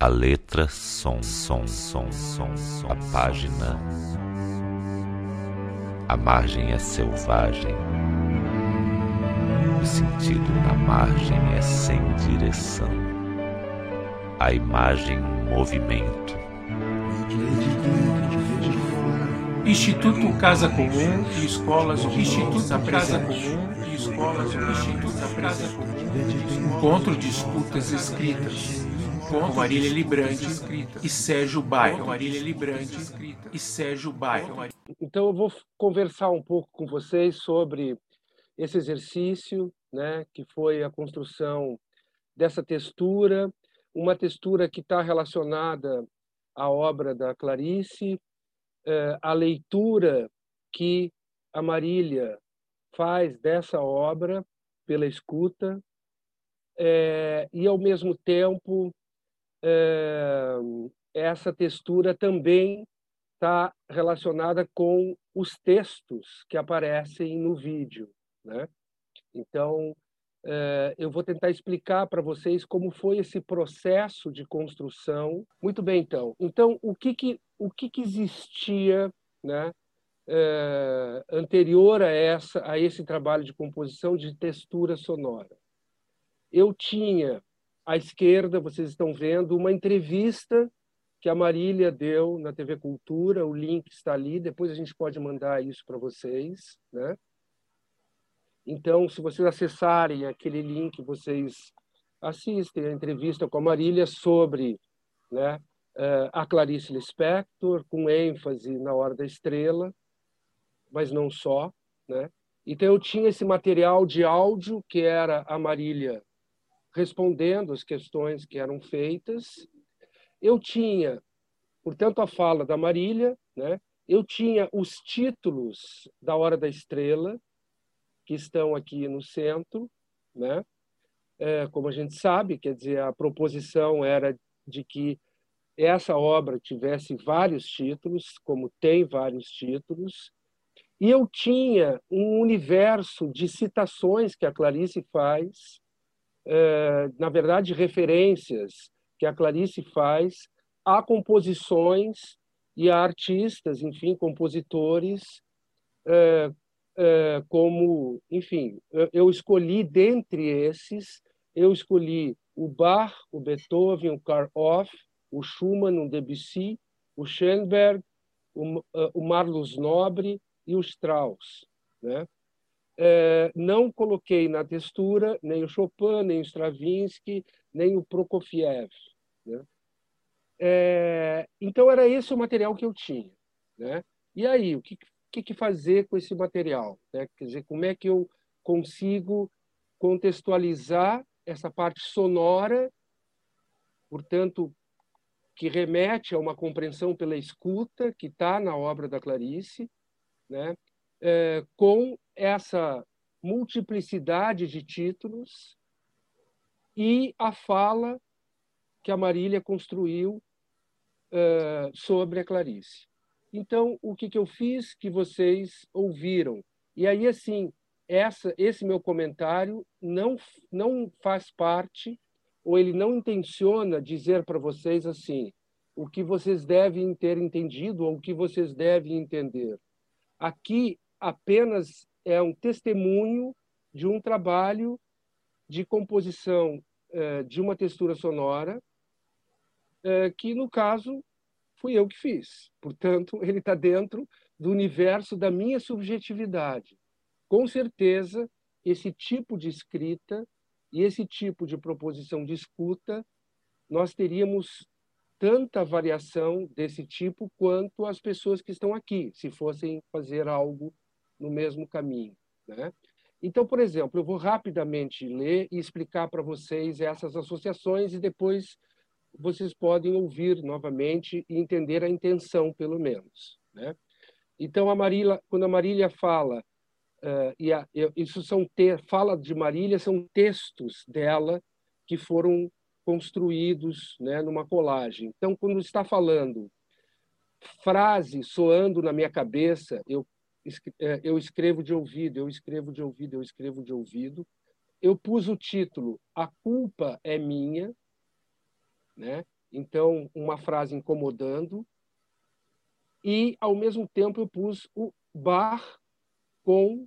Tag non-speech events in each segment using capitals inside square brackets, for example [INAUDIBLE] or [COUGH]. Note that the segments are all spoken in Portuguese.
A letra, som, som, som, som, som. A página. A margem é selvagem. O sentido na margem é sem direção. A imagem, movimento. Instituto Casa Comum e Escolas Instituto Casa Comum e Escolas Instituto Casa Comum Encontro de escutas escritas com Marília Librante e Sérgio Bairro. Marília Librante e Sérgio Bairro. Então eu vou conversar um pouco com vocês sobre esse exercício, né, que foi a construção dessa textura, uma textura que está relacionada à obra da Clarice, eh, a leitura que a Marília faz dessa obra pela escuta, é, e ao mesmo tempo é, essa textura também está relacionada com os textos que aparecem no vídeo. Né? Então, é, eu vou tentar explicar para vocês como foi esse processo de construção. Muito bem, então. Então, o que, que, o que, que existia né, é, anterior a, essa, a esse trabalho de composição de textura sonora? Eu tinha à esquerda, vocês estão vendo uma entrevista que a Marília deu na TV Cultura, o link está ali, depois a gente pode mandar isso para vocês, né? Então, se vocês acessarem aquele link, vocês assistem a entrevista com a Marília sobre né, eh, a Clarice Lispector, com ênfase na Hora da Estrela, mas não só. Né? Então, eu tinha esse material de áudio, que era a Marília respondendo as questões que eram feitas. Eu tinha, portanto, a fala da Marília, né? eu tinha os títulos da Hora da Estrela, que estão aqui no centro, né? É, como a gente sabe, quer dizer, a proposição era de que essa obra tivesse vários títulos, como tem vários títulos, e eu tinha um universo de citações que a Clarice faz é, na verdade, referências que a Clarice faz a composições e a artistas, enfim, compositores, é, é, como, enfim, eu escolhi dentre esses, eu escolhi o Bach, o Beethoven, o Karl Orff, o Schumann, o Debussy, o Schoenberg, o, o Marlos Nobre e o Strauss, né? É, não coloquei na textura nem o Chopin, nem o Stravinsky, nem o Prokofiev. Né? É, então, era esse o material que eu tinha. Né? E aí, o que, que, que fazer com esse material? Né? Quer dizer, como é que eu consigo contextualizar essa parte sonora, portanto, que remete a uma compreensão pela escuta que está na obra da Clarice, né? É, com essa multiplicidade de títulos e a fala que a Marília construiu uh, sobre a Clarice. Então, o que, que eu fiz que vocês ouviram? E aí, assim, essa, esse meu comentário não, não faz parte, ou ele não intenciona dizer para vocês assim, o que vocês devem ter entendido ou o que vocês devem entender. Aqui apenas é um testemunho de um trabalho de composição é, de uma textura sonora, é, que, no caso, fui eu que fiz. Portanto, [LAUGHS] ele está dentro do universo da minha subjetividade. Com certeza, esse tipo de escrita e esse tipo de proposição de escuta, nós teríamos tanta variação desse tipo quanto as pessoas que estão aqui, se fossem fazer algo no mesmo caminho. Né? Então, por exemplo, eu vou rapidamente ler e explicar para vocês essas associações e depois vocês podem ouvir novamente e entender a intenção, pelo menos. Né? Então, a Marília, quando a Marília fala, uh, e a, isso são te, fala de Marília, são textos dela que foram construídos né, numa colagem. Então, quando está falando frase soando na minha cabeça, eu eu escrevo de ouvido, eu escrevo de ouvido, eu escrevo de ouvido. Eu pus o título A Culpa é Minha, né? Então, uma frase incomodando. E, ao mesmo tempo, eu pus o bar com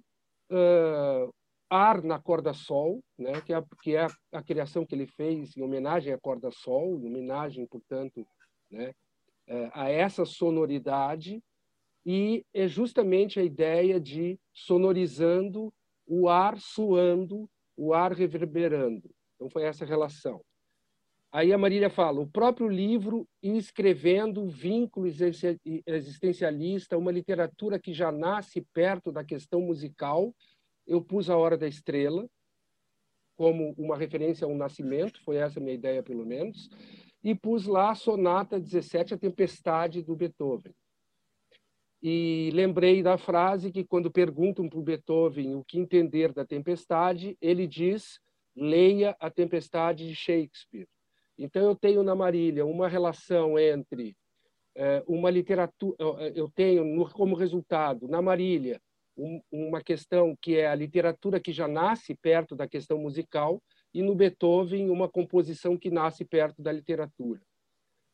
uh, ar na corda sol, né? que, é, que é a criação que ele fez em homenagem à corda sol, em homenagem, portanto, né? Uh, a essa sonoridade. E é justamente a ideia de sonorizando o ar suando, o ar reverberando. Então, foi essa relação. Aí a Marília fala: o próprio livro escrevendo vínculo existencialista, uma literatura que já nasce perto da questão musical. Eu pus a Hora da Estrela como uma referência ao nascimento, foi essa a minha ideia, pelo menos, e pus lá a Sonata 17, A Tempestade, do Beethoven. E lembrei da frase que, quando perguntam para o Beethoven o que entender da tempestade, ele diz: leia A Tempestade de Shakespeare então, eu tenho na Marília uma relação entre é, uma literatura, eu tenho como resultado na Marília uma questão que é a literatura que já nasce perto da questão musical e no Beethoven uma composição que nasce perto da literatura.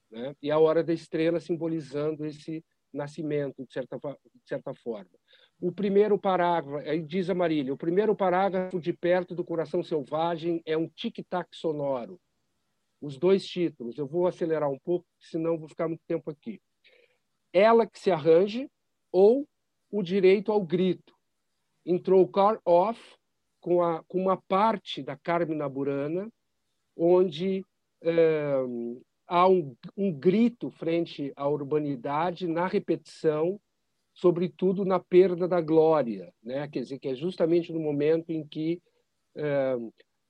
Né? E a Hora da Estrela simbolizando esse nascimento, de certa, de certa forma. O primeiro parágrafo, aí diz a Marília, o primeiro parágrafo de Perto do Coração Selvagem é um tic-tac sonoro os dois títulos. Eu vou acelerar um pouco, senão vou ficar muito tempo aqui. Ela que se arranje ou o direito ao grito. Entrou Car Off com, a, com uma parte da Carmina Burana, onde é, há um, um grito frente à urbanidade na repetição, sobretudo na perda da glória, né? Quer dizer que é justamente no momento em que é,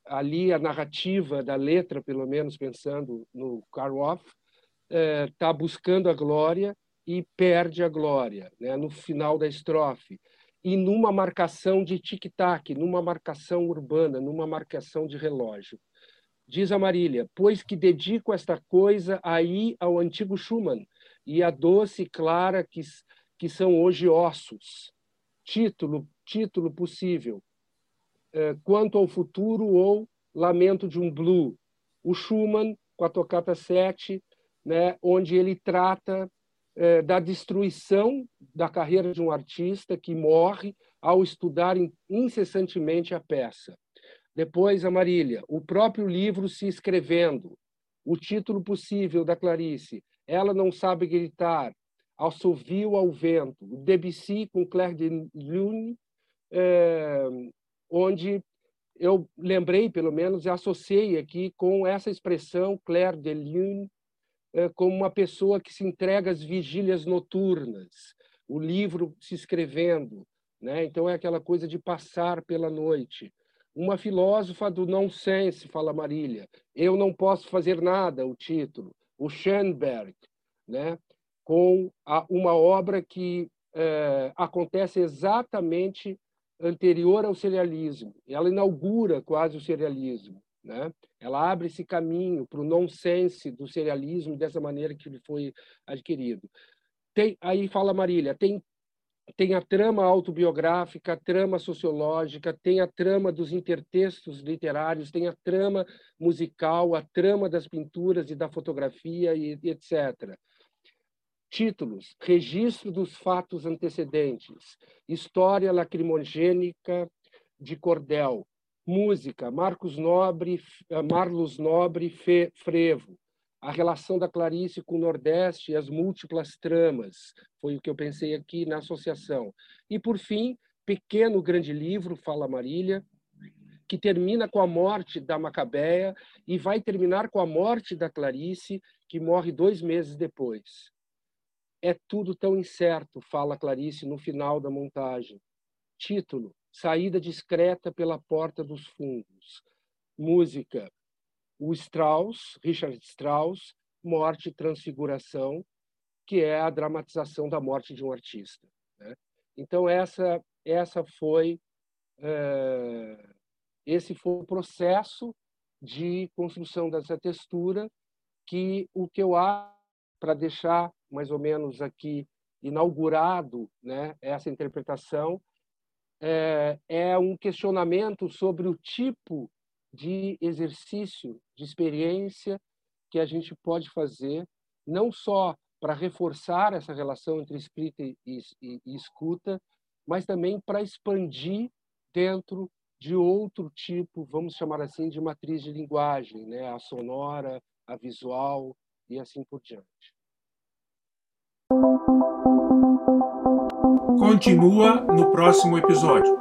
ali a narrativa da letra, pelo menos pensando no Karloff, está é, buscando a glória e perde a glória né, no final da estrofe. E numa marcação de tic-tac, numa marcação urbana, numa marcação de relógio. Diz a Marília, pois que dedico esta coisa aí ao antigo Schumann e a doce clara que, que são hoje ossos. Título, título possível, é, quanto ao futuro ou Lamento de um Blue. O Schumann, com a tocata 7, né, onde ele trata é, da destruição da carreira de um artista que morre ao estudar incessantemente a peça. Depois, a Marília, o próprio livro se escrevendo, o título possível da Clarice, Ela Não Sabe Gritar, Assovio ao Vento, Debussy com Claire de Lune, é, onde eu lembrei, pelo menos, e associei aqui com essa expressão Claire de Lune é, como uma pessoa que se entrega às vigílias noturnas, o livro se escrevendo, né? Então é aquela coisa de passar pela noite. Uma filósofa do nonsense, fala Marília. Eu não posso fazer nada, o título. O Schoenberg, né? Com a, uma obra que é, acontece exatamente anterior ao serialismo. Ela inaugura quase o serialismo. Né? Ela abre esse caminho para o nonsense do serialismo dessa maneira que ele foi adquirido. Tem, aí fala Marília, tem tem a trama autobiográfica, a trama sociológica, tem a trama dos intertextos literários, tem a trama musical, a trama das pinturas e da fotografia e, e etc. Títulos: Registro dos fatos antecedentes, História lacrimogênica de Cordel, Música: Marcos Nobre, Marlos Nobre Fe, Frevo, a relação da Clarice com o Nordeste e as múltiplas tramas, foi o que eu pensei aqui na associação. E, por fim, Pequeno Grande Livro, fala Marília, que termina com a morte da Macabeia e vai terminar com a morte da Clarice, que morre dois meses depois. É tudo tão incerto, fala Clarice no final da montagem. Título: Saída discreta pela porta dos fundos. Música: o Strauss, Richard Strauss, Morte e Transfiguração, que é a dramatização da morte de um artista. Né? Então essa essa foi é, esse foi o processo de construção dessa textura que o que eu acho para deixar mais ou menos aqui inaugurado né, essa interpretação, é, é um questionamento sobre o tipo de exercício, de experiência que a gente pode fazer, não só para reforçar essa relação entre escrita e, e, e escuta, mas também para expandir dentro de outro tipo, vamos chamar assim, de matriz de linguagem, né? a sonora, a visual e assim por diante. Continua no próximo episódio.